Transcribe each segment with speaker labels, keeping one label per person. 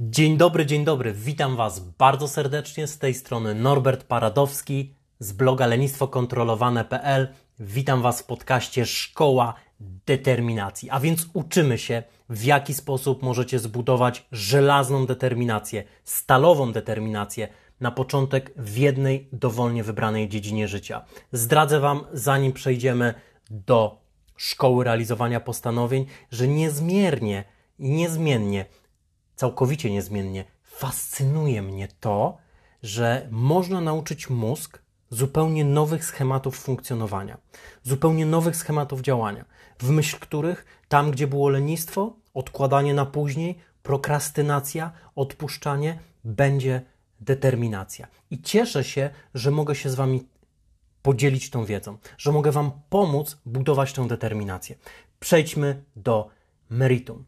Speaker 1: Dzień dobry, dzień dobry. Witam Was bardzo serdecznie z tej strony Norbert Paradowski z bloga lenistwokontrolowane.pl. Witam Was w podcaście Szkoła Determinacji. A więc uczymy się, w jaki sposób możecie zbudować żelazną determinację, stalową determinację na początek w jednej dowolnie wybranej dziedzinie życia. Zdradzę Wam, zanim przejdziemy do szkoły realizowania postanowień, że niezmiernie niezmiennie całkowicie niezmiennie, fascynuje mnie to, że można nauczyć mózg zupełnie nowych schematów funkcjonowania, zupełnie nowych schematów działania, w myśl których tam, gdzie było lenistwo, odkładanie na później, prokrastynacja, odpuszczanie, będzie determinacja. I cieszę się, że mogę się z Wami podzielić tą wiedzą, że mogę Wam pomóc budować tę determinację. Przejdźmy do meritum.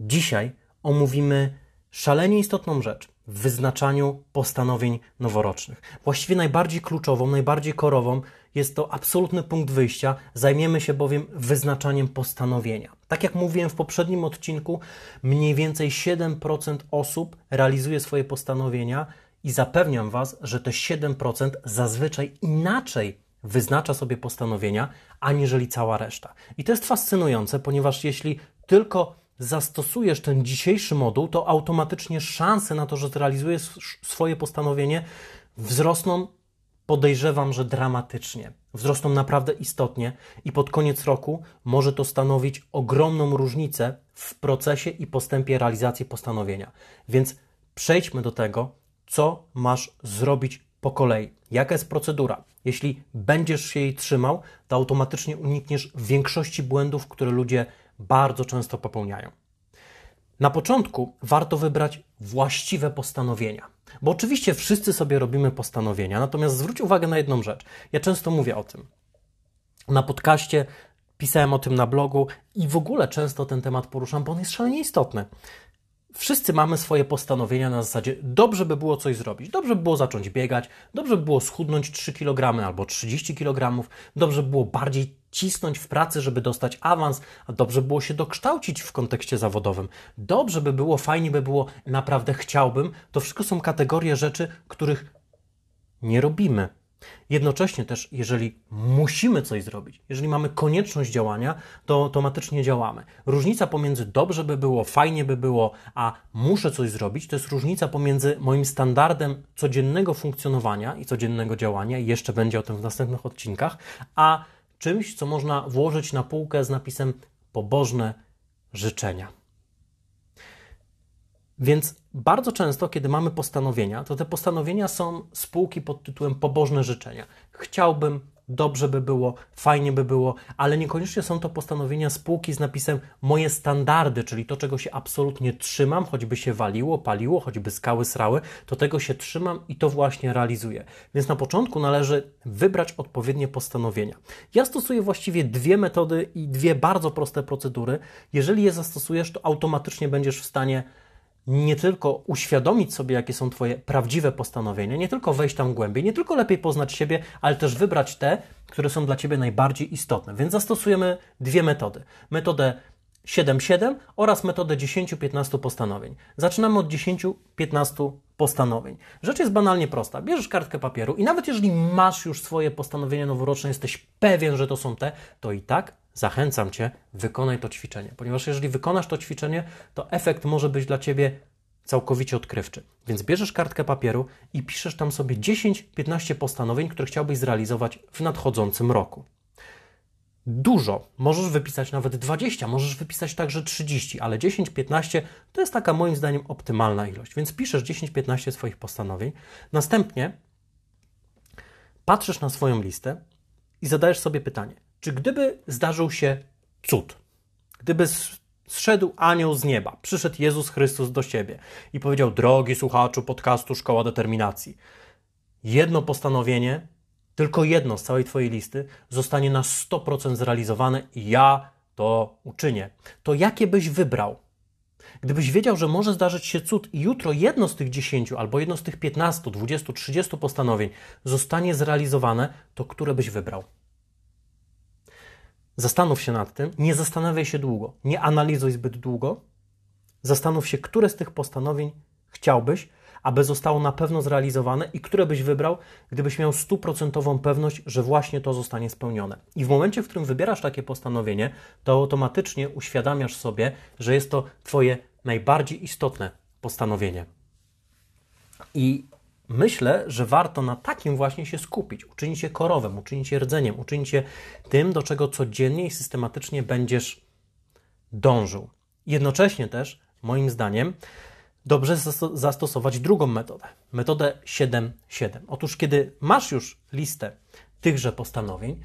Speaker 1: Dzisiaj omówimy szalenie istotną rzecz w wyznaczaniu postanowień noworocznych. Właściwie najbardziej kluczową, najbardziej korową jest to absolutny punkt wyjścia. Zajmiemy się bowiem wyznaczaniem postanowienia. Tak jak mówiłem w poprzednim odcinku, mniej więcej 7% osób realizuje swoje postanowienia i zapewniam Was, że te 7% zazwyczaj inaczej wyznacza sobie postanowienia, aniżeli cała reszta. I to jest fascynujące, ponieważ jeśli tylko zastosujesz ten dzisiejszy moduł, to automatycznie szanse na to, że zrealizujesz swoje postanowienie, wzrosną, podejrzewam, że dramatycznie. Wzrosną naprawdę istotnie i pod koniec roku może to stanowić ogromną różnicę w procesie i postępie realizacji postanowienia. Więc przejdźmy do tego, co masz zrobić po kolei. Jaka jest procedura? Jeśli będziesz się jej trzymał, to automatycznie unikniesz większości błędów, które ludzie bardzo często popełniają. Na początku warto wybrać właściwe postanowienia, bo oczywiście wszyscy sobie robimy postanowienia, natomiast zwróć uwagę na jedną rzecz. Ja często mówię o tym. Na podcaście pisałem o tym na blogu i w ogóle często ten temat poruszam, bo on jest szalenie istotny. Wszyscy mamy swoje postanowienia na zasadzie dobrze by było coś zrobić, dobrze by było zacząć biegać, dobrze by było schudnąć 3 kg albo 30 kg, dobrze by było bardziej cisnąć w pracy, żeby dostać awans, a dobrze by było się dokształcić w kontekście zawodowym. Dobrze by było, fajnie by było, naprawdę chciałbym. To wszystko są kategorie rzeczy, których nie robimy. Jednocześnie też, jeżeli musimy coś zrobić, jeżeli mamy konieczność działania, to automatycznie działamy. Różnica pomiędzy dobrze by było, fajnie by było, a muszę coś zrobić, to jest różnica pomiędzy moim standardem codziennego funkcjonowania i codziennego działania, i jeszcze będzie o tym w następnych odcinkach, a czymś, co można włożyć na półkę z napisem pobożne życzenia. Więc bardzo często, kiedy mamy postanowienia, to te postanowienia są spółki pod tytułem pobożne życzenia. Chciałbym, dobrze by było, fajnie by było, ale niekoniecznie są to postanowienia spółki z napisem moje standardy, czyli to, czego się absolutnie trzymam, choćby się waliło, paliło, choćby skały srały, to tego się trzymam i to właśnie realizuję. Więc na początku należy wybrać odpowiednie postanowienia. Ja stosuję właściwie dwie metody i dwie bardzo proste procedury. Jeżeli je zastosujesz, to automatycznie będziesz w stanie nie tylko uświadomić sobie, jakie są Twoje prawdziwe postanowienia, nie tylko wejść tam głębiej, nie tylko lepiej poznać siebie, ale też wybrać te, które są dla Ciebie najbardziej istotne. Więc zastosujemy dwie metody. Metodę 7-7 oraz metodę 10-15 postanowień. Zaczynamy od 10-15 postanowień. Rzecz jest banalnie prosta. Bierzesz kartkę papieru i nawet jeżeli masz już swoje postanowienia noworoczne, jesteś pewien, że to są te, to i tak zachęcam Cię, wykonaj to ćwiczenie, ponieważ jeżeli wykonasz to ćwiczenie, to efekt może być dla Ciebie całkowicie odkrywczy. Więc bierzesz kartkę papieru i piszesz tam sobie 10-15 postanowień, które chciałbyś zrealizować w nadchodzącym roku. Dużo, możesz wypisać nawet 20, możesz wypisać także 30, ale 10-15 to jest taka moim zdaniem optymalna ilość. Więc piszesz 10-15 swoich postanowień. Następnie patrzysz na swoją listę i zadajesz sobie pytanie: czy gdyby zdarzył się cud, gdyby zszedł anioł z nieba, przyszedł Jezus Chrystus do ciebie i powiedział: Drogi słuchaczu podcastu Szkoła Determinacji, jedno postanowienie, tylko jedno z całej Twojej listy zostanie na 100% zrealizowane i ja to uczynię. To jakie byś wybrał? Gdybyś wiedział, że może zdarzyć się cud i jutro jedno z tych 10 albo jedno z tych 15, 20, 30 postanowień zostanie zrealizowane, to które byś wybrał? Zastanów się nad tym, nie zastanawiaj się długo, nie analizuj zbyt długo. Zastanów się, które z tych postanowień chciałbyś, aby zostało na pewno zrealizowane i które byś wybrał, gdybyś miał stuprocentową pewność, że właśnie to zostanie spełnione. I w momencie, w którym wybierasz takie postanowienie, to automatycznie uświadamiasz sobie, że jest to Twoje najbardziej istotne postanowienie. I myślę, że warto na takim właśnie się skupić, uczynić je korowem, uczynić je rdzeniem, uczynić je tym, do czego codziennie i systematycznie będziesz dążył. Jednocześnie też, moim zdaniem, dobrze zastosować drugą metodę, metodę 7-7. Otóż, kiedy masz już listę tychże postanowień,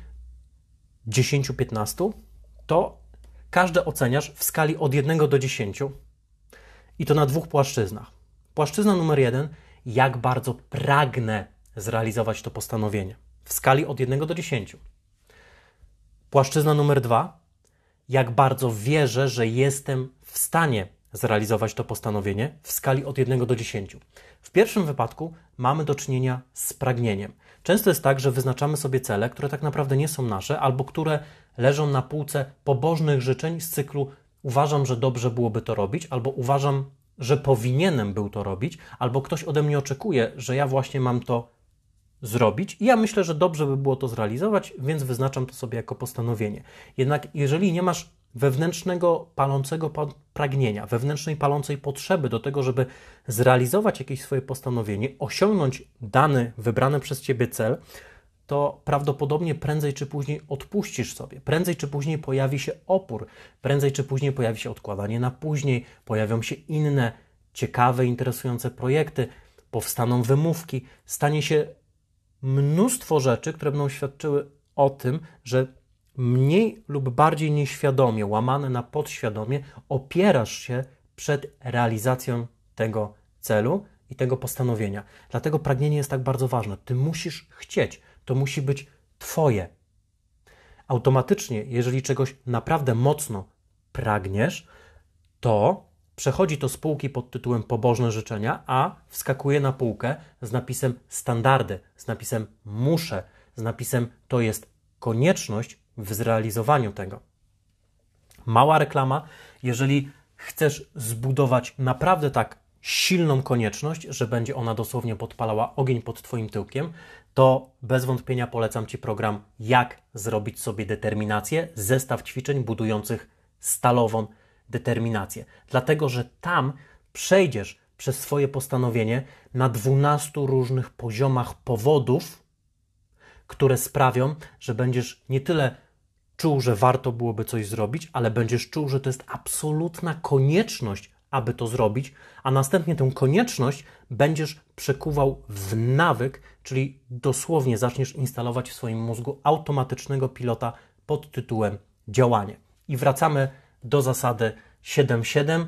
Speaker 1: 10-15, to każde oceniasz w skali od 1 do 10 i to na dwóch płaszczyznach. Płaszczyzna numer jeden, jak bardzo pragnę zrealizować to postanowienie w skali od 1 do 10. Płaszczyzna numer dwa, jak bardzo wierzę, że jestem w stanie zrealizować to postanowienie w skali od 1 do 10. W pierwszym wypadku mamy do czynienia z pragnieniem. Często jest tak, że wyznaczamy sobie cele, które tak naprawdę nie są nasze, albo które leżą na półce pobożnych życzeń z cyklu uważam, że dobrze byłoby to robić, albo uważam, że powinienem był to robić, albo ktoś ode mnie oczekuje, że ja właśnie mam to zrobić. I ja myślę, że dobrze by było to zrealizować, więc wyznaczam to sobie jako postanowienie. Jednak jeżeli nie masz wewnętrznego palącego pragnienia, wewnętrznej palącej potrzeby do tego, żeby zrealizować jakieś swoje postanowienie, osiągnąć dany, wybrany przez ciebie cel, to prawdopodobnie prędzej czy później odpuścisz sobie. Prędzej czy później pojawi się opór, prędzej czy później pojawi się odkładanie na później, pojawią się inne ciekawe, interesujące projekty, powstaną wymówki, stanie się mnóstwo rzeczy, które będą świadczyły o tym, że mniej lub bardziej nieświadomie, łamane na podświadomie, opierasz się przed realizacją tego celu i tego postanowienia. Dlatego pragnienie jest tak bardzo ważne. Ty musisz chcieć, to musi być Twoje. Automatycznie, jeżeli czegoś naprawdę mocno pragniesz, to przechodzi to z półki pod tytułem pobożne życzenia, a wskakuje na półkę z napisem standardy, z napisem muszę, z napisem to jest konieczność w zrealizowaniu tego. Mała reklama, jeżeli chcesz zbudować naprawdę tak silną konieczność, że będzie ona dosłownie podpalała ogień pod Twoim tyłkiem, to bez wątpienia polecam Ci program Jak zrobić sobie determinację, zestaw ćwiczeń budujących stalową determinację. Dlatego, że tam przejdziesz przez swoje postanowienie na 12 różnych poziomach powodów, które sprawią, że będziesz nie tyle czuł, że warto byłoby coś zrobić, ale będziesz czuł, że to jest absolutna konieczność, aby to zrobić, a następnie tę konieczność będziesz przekuwał w nawyk, czyli dosłownie zaczniesz instalować w swoim mózgu automatycznego pilota pod tytułem działanie. I wracamy do zasady 7.7.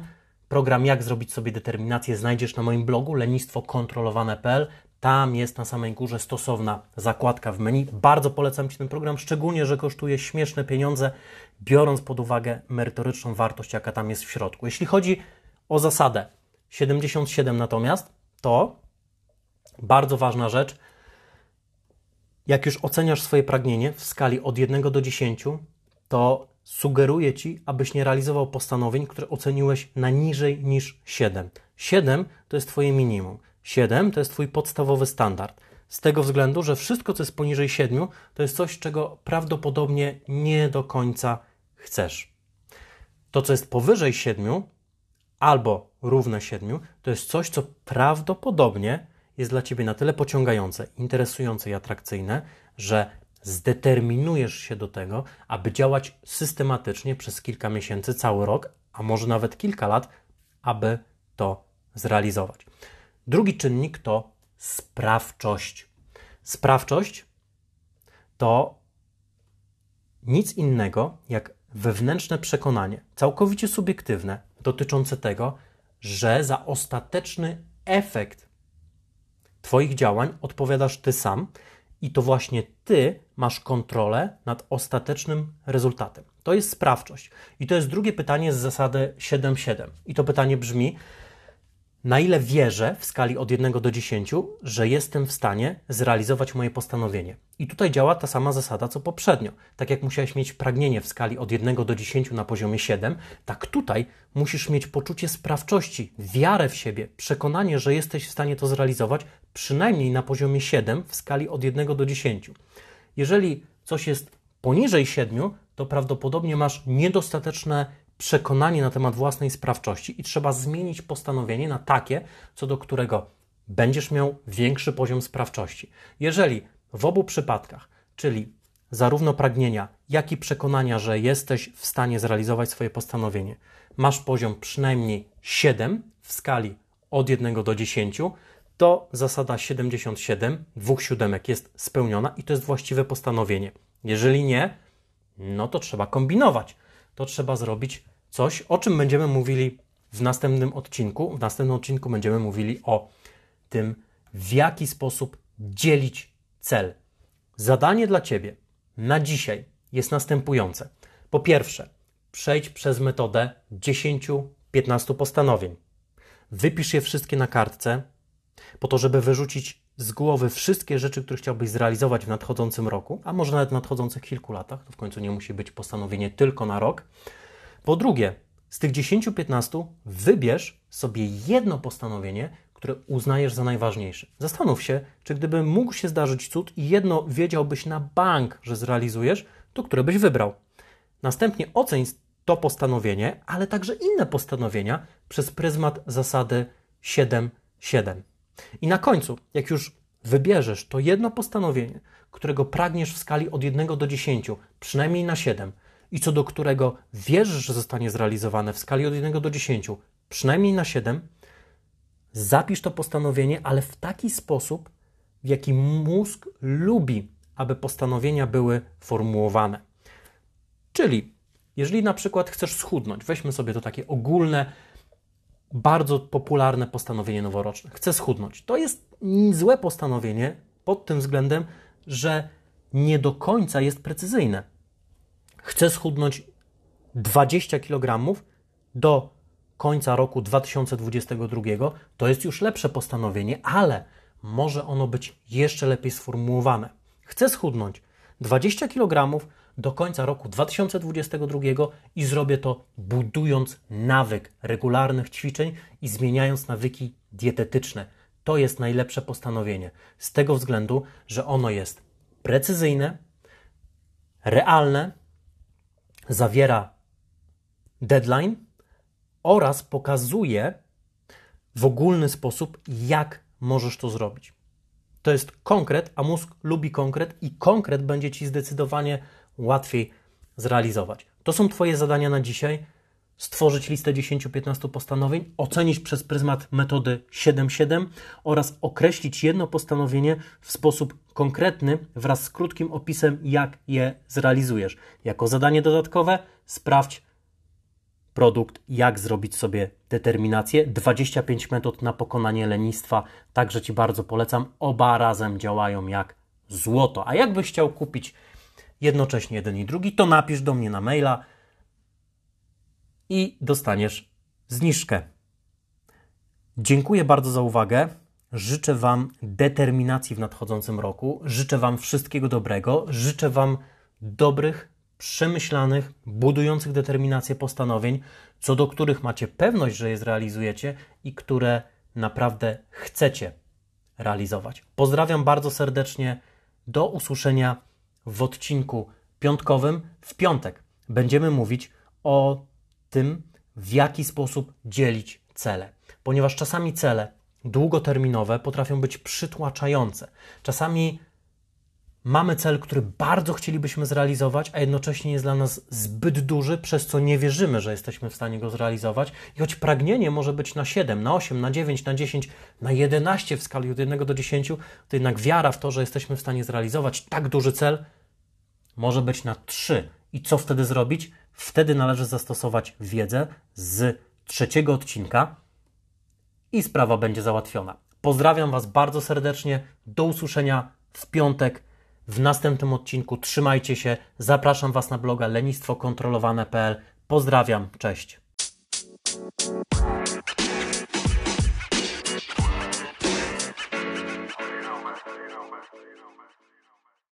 Speaker 1: Program Jak zrobić sobie determinację znajdziesz na moim blogu lenistwokontrolowane.pl. Tam jest na samej górze stosowna zakładka w menu. Bardzo polecam Ci ten program, szczególnie, że kosztuje śmieszne pieniądze, biorąc pod uwagę merytoryczną wartość, jaka tam jest w środku. Jeśli chodzi o zasadę 77 natomiast, to bardzo ważna rzecz, jak już oceniasz swoje pragnienie w skali od 1 do 10, to sugeruję Ci, abyś nie realizował postanowień, które oceniłeś na niżej niż 7. 7 to jest Twoje minimum. 7 to jest Twój podstawowy standard. Z tego względu, że wszystko, co jest poniżej 7, to jest coś, czego prawdopodobnie nie do końca chcesz. To, co jest powyżej 7 albo równe 7, to jest coś, co prawdopodobnie jest dla Ciebie na tyle pociągające, interesujące i atrakcyjne, że zdeterminujesz się do tego, aby działać systematycznie przez kilka miesięcy, cały rok, a może nawet kilka lat, aby to zrealizować. Drugi czynnik to sprawczość. Sprawczość to nic innego jak wewnętrzne przekonanie, całkowicie subiektywne, dotyczące tego, że za ostateczny efekt Twoich działań odpowiadasz Ty sam i to właśnie Ty masz kontrolę nad ostatecznym rezultatem. To jest sprawczość. I to jest drugie pytanie z zasady 7-7. I to pytanie brzmi: na ile wierzę w skali od 1 do 10, że jestem w stanie zrealizować moje postanowienie. I tutaj działa ta sama zasada co poprzednio. Tak jak musiałeś mieć pragnienie w skali od 1 do 10 na poziomie 7, tak tutaj musisz mieć poczucie sprawczości, wiarę w siebie, przekonanie, że jesteś w stanie to zrealizować przynajmniej na poziomie 7 w skali od 1 do 10. Jeżeli coś jest poniżej 7, to prawdopodobnie masz niedostateczne przekonanie na temat własnej sprawczości i trzeba zmienić postanowienie na takie, co do którego będziesz miał większy poziom sprawczości. Jeżeli w obu przypadkach, czyli zarówno pragnienia, jak i przekonania, że jesteś w stanie zrealizować swoje postanowienie, masz poziom przynajmniej 7 w skali od 1 do 10, to zasada 77, dwóch siódemek jest spełniona i to jest właściwe postanowienie. Jeżeli nie, no to trzeba kombinować. To trzeba zrobić coś, o czym będziemy mówili w następnym odcinku. W następnym odcinku będziemy mówili o tym, w jaki sposób dzielić cel. Zadanie dla Ciebie na dzisiaj jest następujące. Po pierwsze, przejdź przez metodę 10-15 postanowień. Wypisz je wszystkie na kartce, po to, żeby wyrzucić z głowy wszystkie rzeczy, które chciałbyś zrealizować w nadchodzącym roku, a może nawet w nadchodzących kilku latach. To w końcu nie musi być postanowienie tylko na rok. Po drugie, z tych 10-15 wybierz sobie jedno postanowienie, które uznajesz za najważniejsze. Zastanów się, czy gdyby mógł się zdarzyć cud i jedno wiedziałbyś na bank, że zrealizujesz, to które byś wybrał. Następnie oceń to postanowienie, ale także inne postanowienia przez pryzmat zasady 7-7. I na końcu, jak już wybierzesz to jedno postanowienie, którego pragniesz w skali od 1 do 10, przynajmniej na 7, i co do którego wierzysz, że zostanie zrealizowane w skali od 1 do 10, przynajmniej na 7, zapisz to postanowienie, ale w taki sposób, w jaki mózg lubi, aby postanowienia były formułowane. Czyli, jeżeli na przykład chcesz schudnąć, weźmy sobie to takie ogólne, bardzo popularne postanowienie noworoczne. Chcę schudnąć. To jest złe postanowienie pod tym względem, że nie do końca jest precyzyjne. Chcę schudnąć 20 kg do końca roku 2022. To jest już lepsze postanowienie, ale może ono być jeszcze lepiej sformułowane. Chcę schudnąć 20 kg do końca roku 2022 i zrobię to budując nawyk regularnych ćwiczeń i zmieniając nawyki dietetyczne. To jest najlepsze postanowienie. Z tego względu, że ono jest precyzyjne, realne, zawiera deadline oraz pokazuje w ogólny sposób, jak możesz to zrobić. To jest konkret, a mózg lubi konkret i konkret będzie ci zdecydowanie łatwiej zrealizować. To są Twoje zadania na dzisiaj. Stworzyć listę 10-15 postanowień, ocenić przez pryzmat metody 7-7 oraz określić jedno postanowienie w sposób konkretny wraz z krótkim opisem, jak je zrealizujesz. Jako zadanie dodatkowe sprawdź produkt, jak zrobić sobie determinację. 25 metod na pokonanie lenistwa, także Ci bardzo polecam. Oba razem działają jak złoto. A jakbyś chciał kupić jednocześnie jeden i drugi, to napisz do mnie na maila i dostaniesz zniżkę. Dziękuję bardzo za uwagę. Życzę Wam determinacji w nadchodzącym roku. Życzę Wam wszystkiego dobrego. Życzę Wam dobrych, przemyślanych, budujących determinację postanowień, co do których macie pewność, że je zrealizujecie i które naprawdę chcecie realizować. Pozdrawiam bardzo serdecznie. Do usłyszenia w odcinku piątkowym. W piątek będziemy mówić o tym, w jaki sposób dzielić cele, ponieważ czasami cele długoterminowe potrafią być przytłaczające. Czasami mamy cel, który bardzo chcielibyśmy zrealizować, a jednocześnie jest dla nas zbyt duży, przez co nie wierzymy, że jesteśmy w stanie go zrealizować. I choć pragnienie może być na 7, na 8, na 9, na 10, na 11 w skali od 1 do 10, to jednak wiara w to, że jesteśmy w stanie zrealizować tak duży cel, może być na 3. I co wtedy zrobić? Wtedy należy zastosować wiedzę z trzeciego odcinka i sprawa będzie załatwiona. Pozdrawiam Was bardzo serdecznie. Do usłyszenia w piątek. W następnym odcinku. Trzymajcie się. Zapraszam Was na bloga lenistwokontrolowane.pl. Pozdrawiam. Cześć.